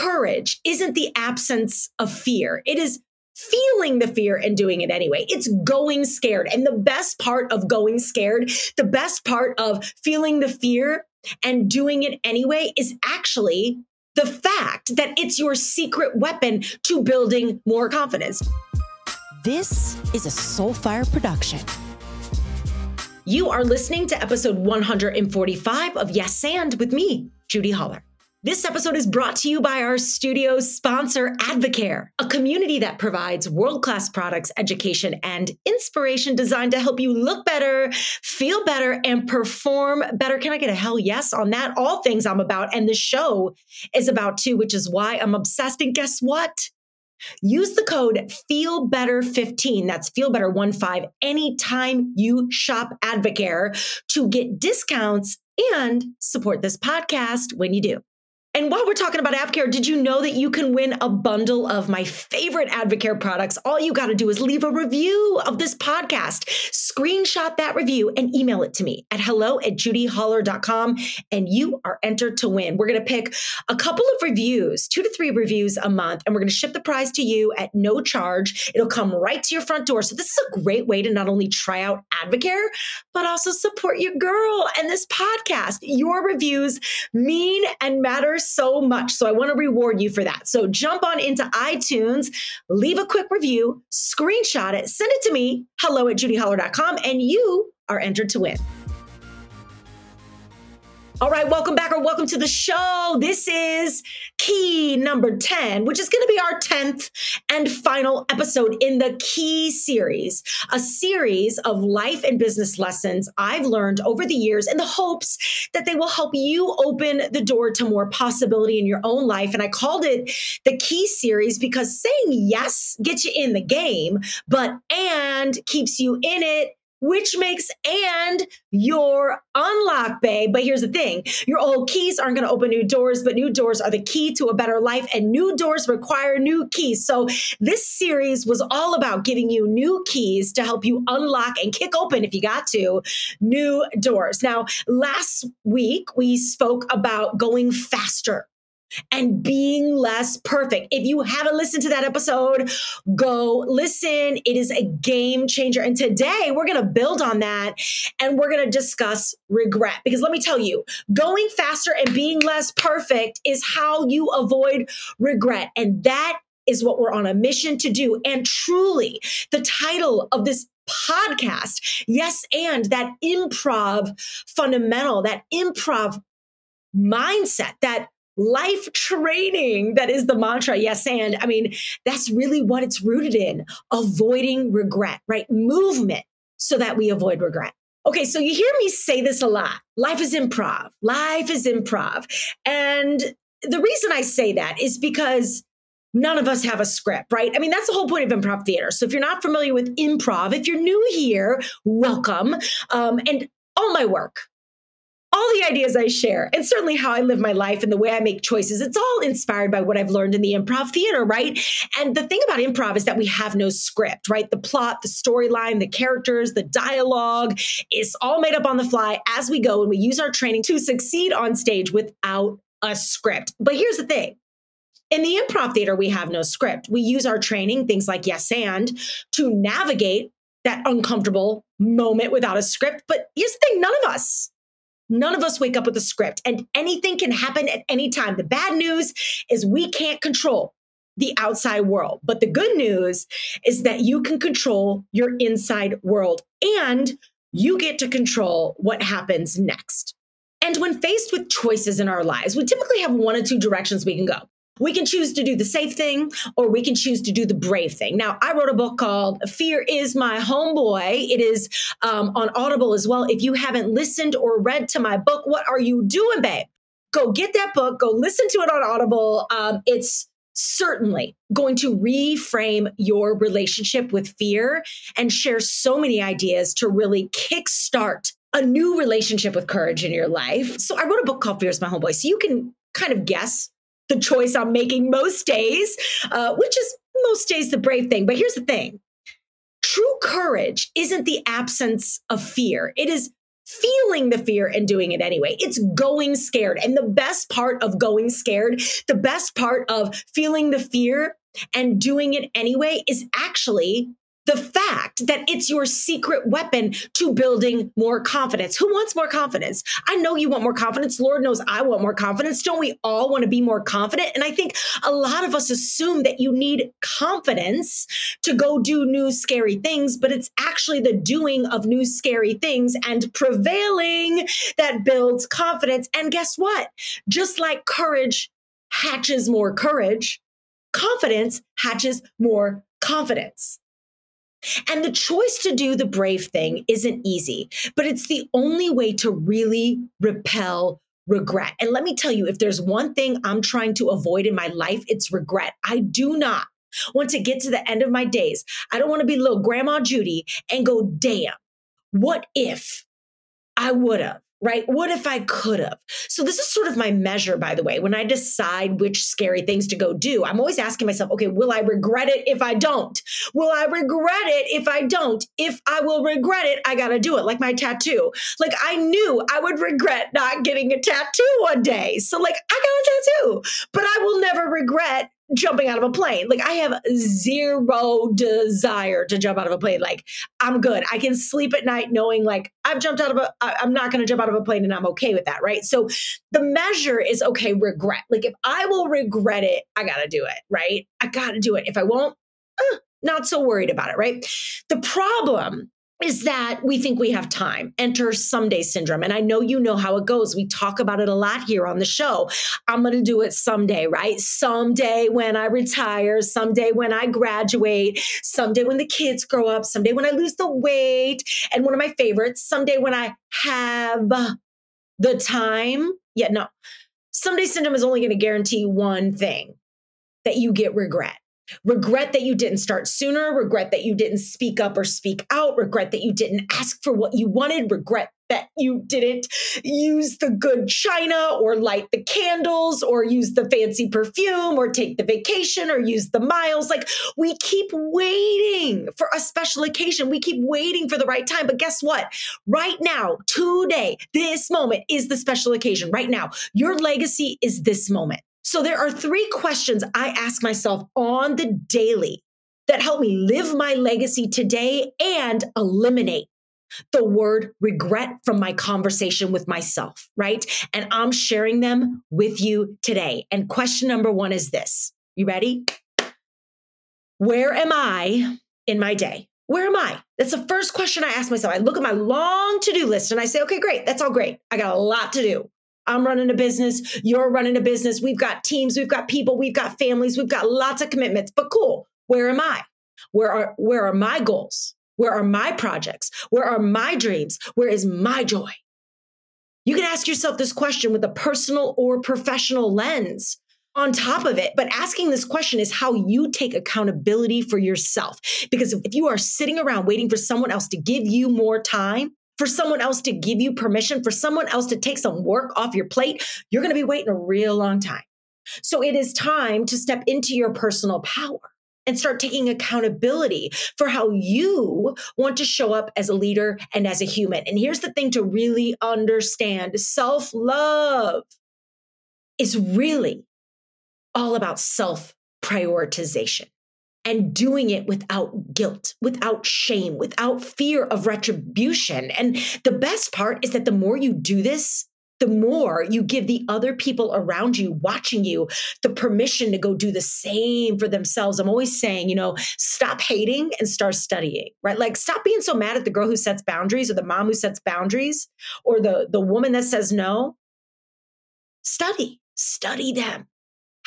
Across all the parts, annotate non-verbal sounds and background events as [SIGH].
courage isn't the absence of fear. It is feeling the fear and doing it anyway. It's going scared. And the best part of going scared, the best part of feeling the fear and doing it anyway is actually the fact that it's your secret weapon to building more confidence. This is a Soulfire production. You are listening to episode 145 of Yes and with me, Judy Holler. This episode is brought to you by our studio sponsor, Advocare, a community that provides world class products, education, and inspiration designed to help you look better, feel better, and perform better. Can I get a hell yes on that? All things I'm about, and the show is about too, which is why I'm obsessed. And guess what? Use the code FEELBETTER15, that's FEELBETTER15, anytime you shop Advocare to get discounts and support this podcast when you do. And while we're talking about Advocare, did you know that you can win a bundle of my favorite Advocare products? All you got to do is leave a review of this podcast, screenshot that review, and email it to me at hello at judyholler.com, and you are entered to win. We're going to pick a couple of reviews, two to three reviews a month, and we're going to ship the prize to you at no charge. It'll come right to your front door. So, this is a great way to not only try out Advocare, but also support your girl and this podcast. Your reviews mean and matter so much. So I want to reward you for that. So jump on into iTunes, leave a quick review, screenshot it, send it to me, hello at judyholler.com, and you are entered to win. All right, welcome back or welcome to the show. This is key number 10, which is going to be our 10th and final episode in the key series, a series of life and business lessons I've learned over the years in the hopes that they will help you open the door to more possibility in your own life. And I called it the key series because saying yes gets you in the game, but and keeps you in it which makes and your unlock, babe. But here's the thing your old keys aren't going to open new doors, but new doors are the key to a better life, and new doors require new keys. So, this series was all about giving you new keys to help you unlock and kick open, if you got to, new doors. Now, last week we spoke about going faster and being less perfect. If you haven't listened to that episode, go listen. It is a game changer. And today we're going to build on that and we're going to discuss regret. Because let me tell you, going faster and being less perfect is how you avoid regret. And that is what we're on a mission to do. And truly, the title of this podcast, yes, and that improv fundamental, that improv mindset, that life training that is the mantra. Yes. And I mean, that's really what it's rooted in avoiding regret, right? Movement so that we avoid regret. Okay, so you hear me say this a lot. Life is improv. Life is improv. And the reason I say that is because none of us have a script, right? I mean, that's the whole point of improv theater. So if you're not familiar with improv, if you're new here, welcome. Um, and all my work, all the ideas I share, and certainly how I live my life and the way I make choices, it's all inspired by what I've learned in the improv theater, right? And the thing about improv is that we have no script, right? The plot, the storyline, the characters, the dialogue is all made up on the fly as we go, and we use our training to succeed on stage without a script. But here's the thing. In the improv theater, we have no script. We use our training, things like yes and, to navigate that uncomfortable moment without a script. But here's the thing none of us None of us wake up with a script, and anything can happen at any time. The bad news is we can't control the outside world. But the good news is that you can control your inside world and you get to control what happens next. And when faced with choices in our lives, we typically have one or two directions we can go. We can choose to do the safe thing or we can choose to do the brave thing. Now, I wrote a book called Fear is My Homeboy. It is um, on Audible as well. If you haven't listened or read to my book, what are you doing, babe? Go get that book, go listen to it on Audible. Um, it's certainly going to reframe your relationship with fear and share so many ideas to really kickstart a new relationship with courage in your life. So I wrote a book called Fear is My Homeboy. So you can kind of guess the choice I'm making most days, uh, which is most days the brave thing. But here's the thing true courage isn't the absence of fear, it is feeling the fear and doing it anyway. It's going scared. And the best part of going scared, the best part of feeling the fear and doing it anyway is actually the fact that it's your secret weapon to building more confidence. Who wants more confidence? I know you want more confidence. Lord knows I want more confidence. Don't we all want to be more confident? And I think a lot of us assume that you need confidence to go do new scary things, but it's actually the doing of new scary things and prevailing that builds confidence. And guess what? Just like courage hatches more courage, confidence hatches more confidence. And the choice to do the brave thing isn't easy, but it's the only way to really repel regret. And let me tell you, if there's one thing I'm trying to avoid in my life, it's regret. I do not want to get to the end of my days. I don't want to be little grandma Judy and go, damn, what if I would have? Right? What if I could have? So, this is sort of my measure, by the way, when I decide which scary things to go do. I'm always asking myself, okay, will I regret it if I don't? Will I regret it if I don't? If I will regret it, I got to do it, like my tattoo. Like, I knew I would regret not getting a tattoo one day. So, like, I got a tattoo, but I will never regret jumping out of a plane. Like I have zero desire to jump out of a plane. Like I'm good. I can sleep at night knowing like I've jumped out of a I'm not going to jump out of a plane and I'm okay with that, right? So the measure is okay regret. Like if I will regret it, I got to do it, right? I got to do it. If I won't, eh, not so worried about it, right? The problem is that we think we have time. Enter someday syndrome. And I know you know how it goes. We talk about it a lot here on the show. I'm going to do it someday, right? Someday when I retire, someday when I graduate, someday when the kids grow up, someday when I lose the weight. And one of my favorites, someday when I have the time. Yeah, no. Someday syndrome is only going to guarantee one thing that you get regret regret that you didn't start sooner, regret that you didn't speak up or speak out, regret that you didn't ask for what you wanted, regret that you didn't use the good china or light the candles or use the fancy perfume or take the vacation or use the miles. Like we keep waiting for a special occasion. We keep waiting for the right time. But guess what? Right now, today, this moment is the special occasion. Right now, your legacy is this moment. So there are three questions I ask myself on the daily that help me live my legacy today and eliminate the word regret from my conversation with myself, right? And I'm sharing them with you today. And question number one is this You ready? Where am I in my day? Where am I? That's the first question I ask myself. I look at my long to do list and I say, okay, great. That's all great. I got a lot to do. I'm running a business, you're running a business, we've got teams, we've got people, we've got families, we've got lots of commitments. But cool, where am I? Where are where are my goals? Where are my projects? Where are my dreams? Where is my joy? You can ask yourself this question with a personal or professional lens on top of it. But asking this question is how you take accountability for yourself. Because if you are sitting around waiting for someone else to give you more time, for someone else to give you permission, for someone else to take some work off your plate, you're going to be waiting a real long time. So it is time to step into your personal power and start taking accountability for how you want to show up as a leader and as a human. And here's the thing to really understand self love is really all about self prioritization and doing it without guilt, without shame, without fear of retribution. And the best part is that the more you do this, the more you give the other people around you watching you the permission to go do the same for themselves. I'm always saying, you know, stop hating and start studying, right? Like stop being so mad at the girl who sets boundaries or the mom who sets boundaries or the the woman that says no. Study, study them.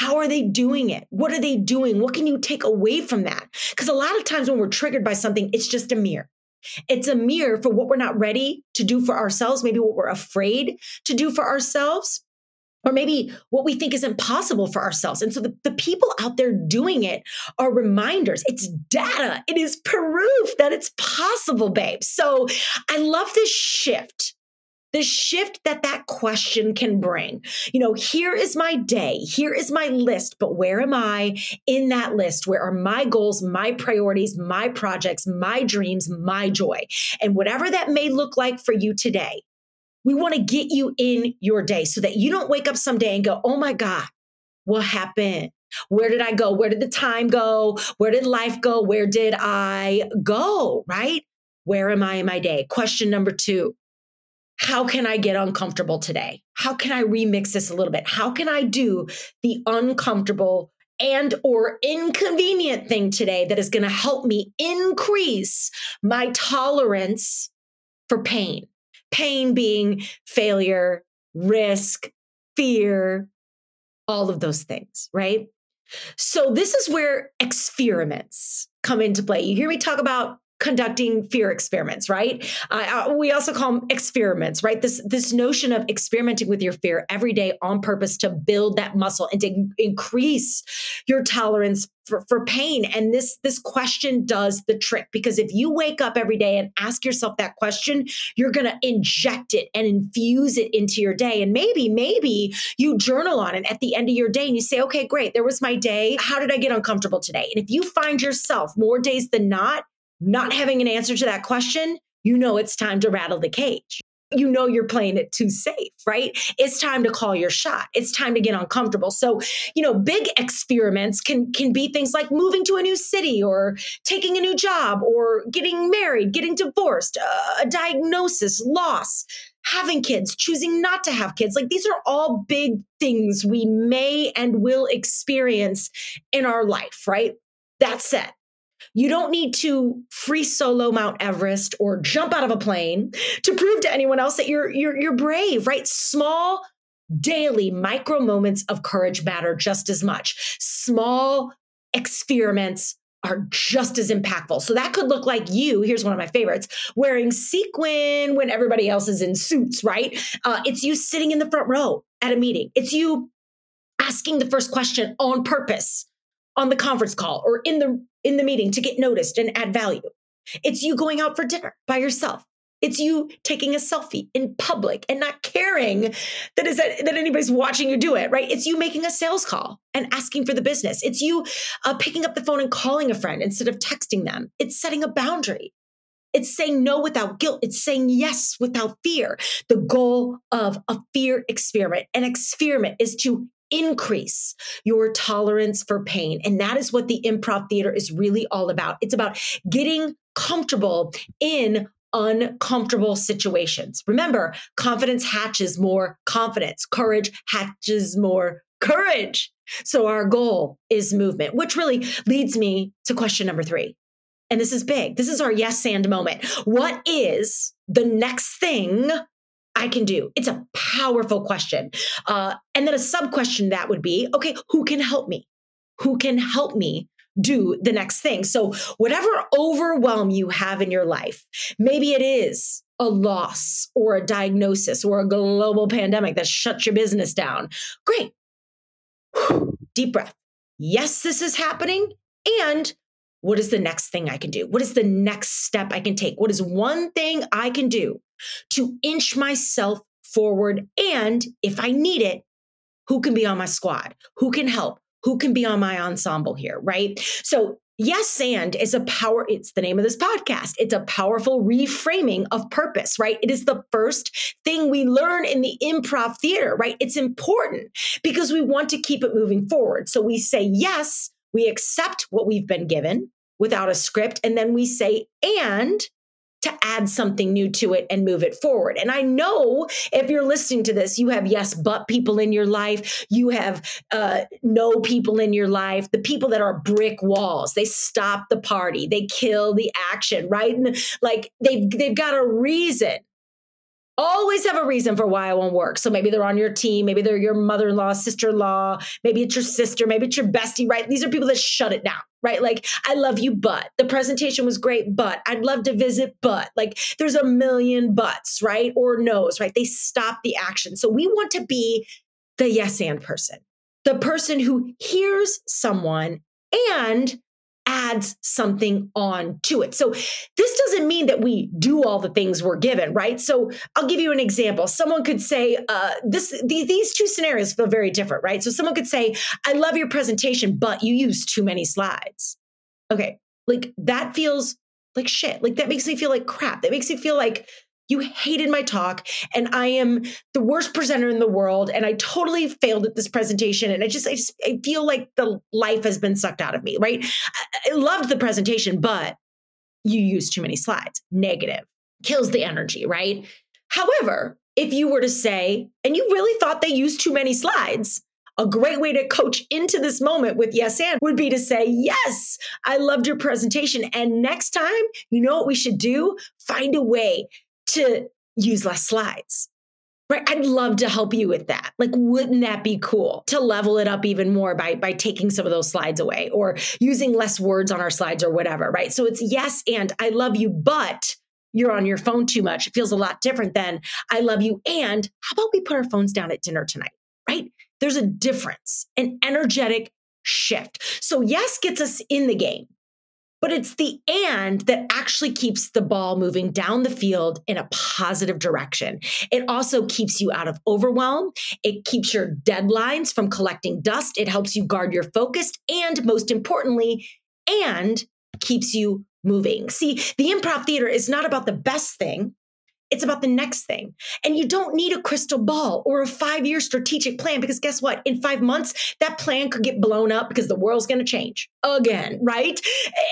How are they doing it? What are they doing? What can you take away from that? Because a lot of times when we're triggered by something, it's just a mirror. It's a mirror for what we're not ready to do for ourselves, maybe what we're afraid to do for ourselves, or maybe what we think is impossible for ourselves. And so the, the people out there doing it are reminders. It's data, it is proof that it's possible, babe. So I love this shift the shift that that question can bring. You know, here is my day, here is my list, but where am I in that list? Where are my goals, my priorities, my projects, my dreams, my joy? And whatever that may look like for you today, We want to get you in your day so that you don't wake up someday and go, oh my God, what happened? Where did I go? Where did the time go? Where did life go? Where did I go? Right? Where am I in my day? Question number two How can I get uncomfortable today? How can I remix this a little bit? How can I do the uncomfortable and or inconvenient thing today that is going to help me increase my tolerance for pain pain being failure risk fear all of those things right so this is where experiments come into play you hear me talk about conducting fear experiments right? Uh, uh, we also call them experiments right? This this notion of experimenting with your fear every day on purpose to build that muscle and to increase your tolerance for, for pain. And this this question does the trick because if you wake up every day and ask yourself that question you're going to inject it and infuse it into your day. And maybe maybe you journal on it at the end of your day and you say okay great there was my day. How did i get uncomfortable today? And if you find yourself more days than not not having an answer to that question, you know it's time to rattle the cage. You know you're playing it too safe, right? It's time to call your shot. It's time to get uncomfortable. So, you know, big experiments can can be things like moving to a new city or taking a new job or getting married, getting divorced, uh, a diagnosis, loss, having kids, choosing not to have kids. Like these are all big things we may and will experience in our life, right? That said, you don't need to free solo Mount Everest or jump out of a plane to prove to anyone else that you're you're you're brave, right? Small daily micro moments of courage matter just as much. Small experiments are just as impactful. So that could look like you, here's one of my favorites, wearing sequin when everybody else is in suits, right? Uh, it's you sitting in the front row at a meeting. It's you asking the first question on purpose on the conference call or in the in the meeting to get noticed and add value. It's you going out for dinner by yourself. It's you taking a selfie in public and not caring that is that, that anybody's watching you do it, right? It's you making a sales call and asking for the business. It's you uh, picking up the phone and calling a friend instead of texting them. It's setting a boundary. It's saying no without guilt. It's saying yes without fear. The goal of a fear experiment, an experiment is to increase your tolerance for pain. And that is what the improv theater is really all about. It's about getting comfortable in uncomfortable situations. Remember, confidence hatches more confidence, courage hatches more courage. So our goal is movement, which really leads me to question number three. And this is big. This is our yes and moment. What is the next thing I can do? It's a powerful question. Uh, and then a sub question that would be okay, who can help me? Who can help me do the next thing? So, whatever overwhelm you have in your life, maybe it is a loss or a diagnosis or a global pandemic that shuts your business down. Great. Deep breath. Yes, this is happening. And what is the next thing I can do? What is the next step I can take? What is one thing I can do to inch myself forward? And if I need it, who can be on my squad? Who can help? Who can be on my ensemble here? Right. So, yes, and is a power, it's the name of this podcast. It's a powerful reframing of purpose, right? It is the first thing we learn in the improv theater, right? It's important because we want to keep it moving forward. So, we say yes we accept what we've been given without a script, and then we say, and to add something new to it and move it forward. And I know if you're listening to this, you have yes, but people in your life, you have uh, no people in your life, the people that are brick walls. They stop the party, they kill the action, right? And like they've they've got a reason always have a reason for why it won't work. So maybe they're on your team, maybe they're your mother in law, sister in law, maybe it's your sister, maybe it's your bestie, right? These are people that shut it down, right? Like, I love you, but the presentation was great, but I'd love to visit, but like there's a million buts, right? Or no's, right? They stop the action. So we want to be the yes and person, the person who hears someone and adds something on to it. So this doesn't mean that we do all the things we're given, right? So I'll give you an example. Someone could say, uh, this the, these two scenarios feel very different, right? So someone could say, I love your presentation, but you use too many slides. Okay, like that feels like shit. Like that makes me feel like crap. That makes me feel like you hated my talk and I am the worst presenter in the world and I totally failed at this presentation and I just I just I feel like the life has been sucked out of me, right? I, I loved the presentation, but you used too many slides. Negative. Kills the energy, right? However, if you were to say, and you really thought they used too many slides, a great way to coach into this moment with yes and would be to say, Yes, I loved your presentation. And next time, you know what we should do? Find a way to use less slides. Right. I'd love to help you with that. Like, wouldn't that be cool to level it up even more by, by taking some of those slides away or using less words on our slides or whatever? Right. So it's yes, and I love you, but you're on your phone too much. It feels a lot different than I love you. And how about we put our phones down at dinner tonight? Right. There's a difference, an energetic shift. So, yes gets us in the game, but it's the and that actually keeps the ball moving down the field in a positive direction. It also keeps you out of overwhelm. It keeps your deadlines from collecting dust. It helps you guard your focus. And most importantly, and keeps you moving. See, the improv theater is not about the best thing. It's about the next thing. And you don't need a crystal ball or a five year strategic plan because guess what? In five months, that plan could get blown up because the world's going to change again, right?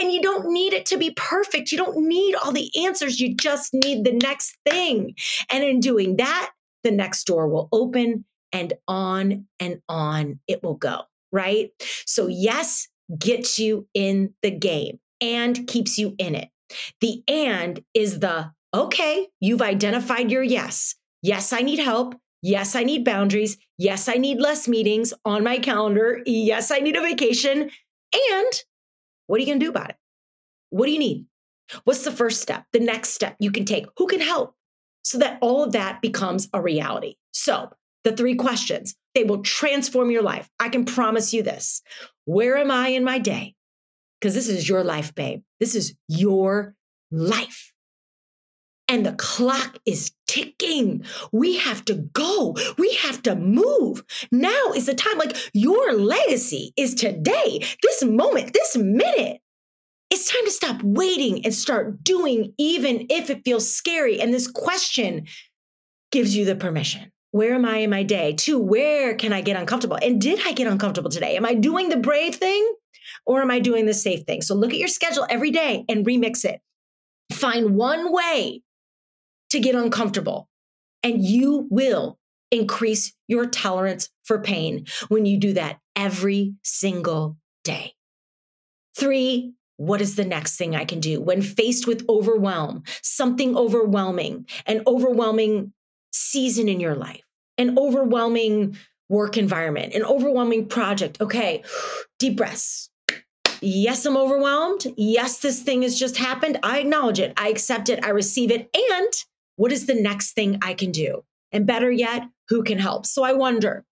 And you don't need it to be perfect. You don't need all the answers. You just need the next thing. And in doing that, the next door will open and on and on it will go, right? So, yes, gets you in the game and keeps you in it. The and is the okay, you've identified your yes. Yes, I need help. Yes, I need boundaries. Yes, I need less meetings on my calendar. Yes, I need a vacation. And what are you going to do about it? What do you need? What's the first step? The next step you can take? Who can help? So that all of that becomes a reality. So, the three questions, they will transform your life. I can promise you this. Where am I in my day? Because this is your life, babe. This is your life and the clock is ticking. We have to go. We have to move. Now is the time. Like your legacy is today, this moment, this minute. It's time to stop waiting and start doing, even if it feels scary. And this question gives you the permission. Where am I in my day? To where can I get uncomfortable? And did I get uncomfortable today? Am I doing the brave thing or am I doing the safe thing? So look at your schedule every day and remix it. Find one way to get uncomfortable. And you will increase your tolerance for pain when you do that every single day. Three, what is the next thing I can do when faced with overwhelm, something overwhelming, an overwhelming season in your life, an overwhelming work environment, an overwhelming project? Okay, [SIGHS] deep breaths. Yes, I'm overwhelmed. Yes, this thing has just happened. I acknowledge it. I accept it. I receive it. And what is the next thing I can do? And better yet, who can help? So I wonder,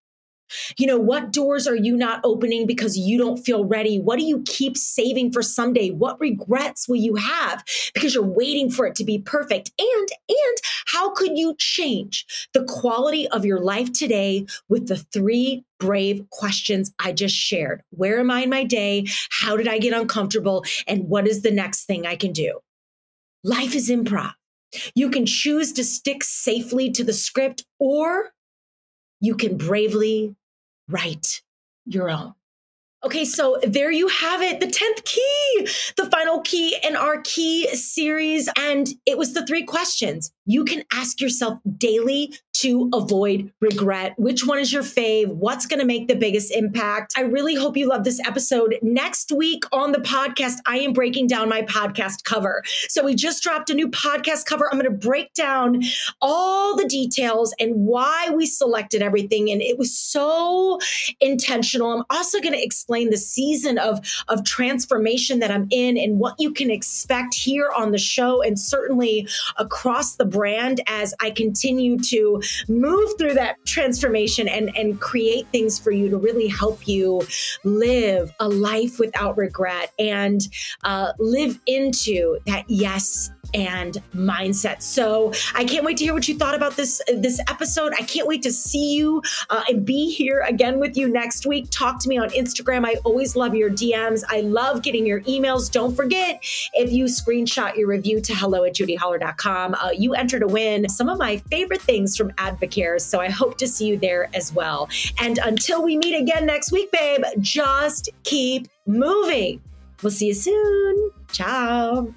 you know, what doors are you not opening because you don't feel ready? What do you keep saving for someday? What regrets will you have because you're waiting for it to be perfect? And and how could you change the quality of your life today with the three brave questions I just shared? Where am I in my day? How did I get uncomfortable? And what is the next thing I can do? Life is improv. You can choose to stick safely to the script, or you can bravely write your own. Okay, so there you have it, the 10th key, the final key in our key series. And it was the three questions you can ask yourself daily to avoid regret. Which one is your fave? What's going to make the biggest impact? I really hope you love this episode. Next week on the podcast, I am breaking down my podcast cover. So we just dropped a new podcast cover. I'm going to break down all the details and why we selected everything. And it was so intentional. I'm also going to explain the season of, of transformation that I'm in and what you can expect here on the show and certainly across the brand as I continue to move through that transformation and, and create things for you to really help you live a life without regret and uh, live into that yes and mindset. So I can't wait to hear what you thought about this this episode. I can't wait to see you uh, and be here again with you next week. Talk to me on Instagram. I always love your DMs. I love getting your emails. Don't forget if you screenshot your review to hello at judyholler.com, uh, you enter to win some of my favorite things from Advocare. So I hope to see you there as well. And until we meet again next week, babe, just keep moving. We'll see you soon. Ciao.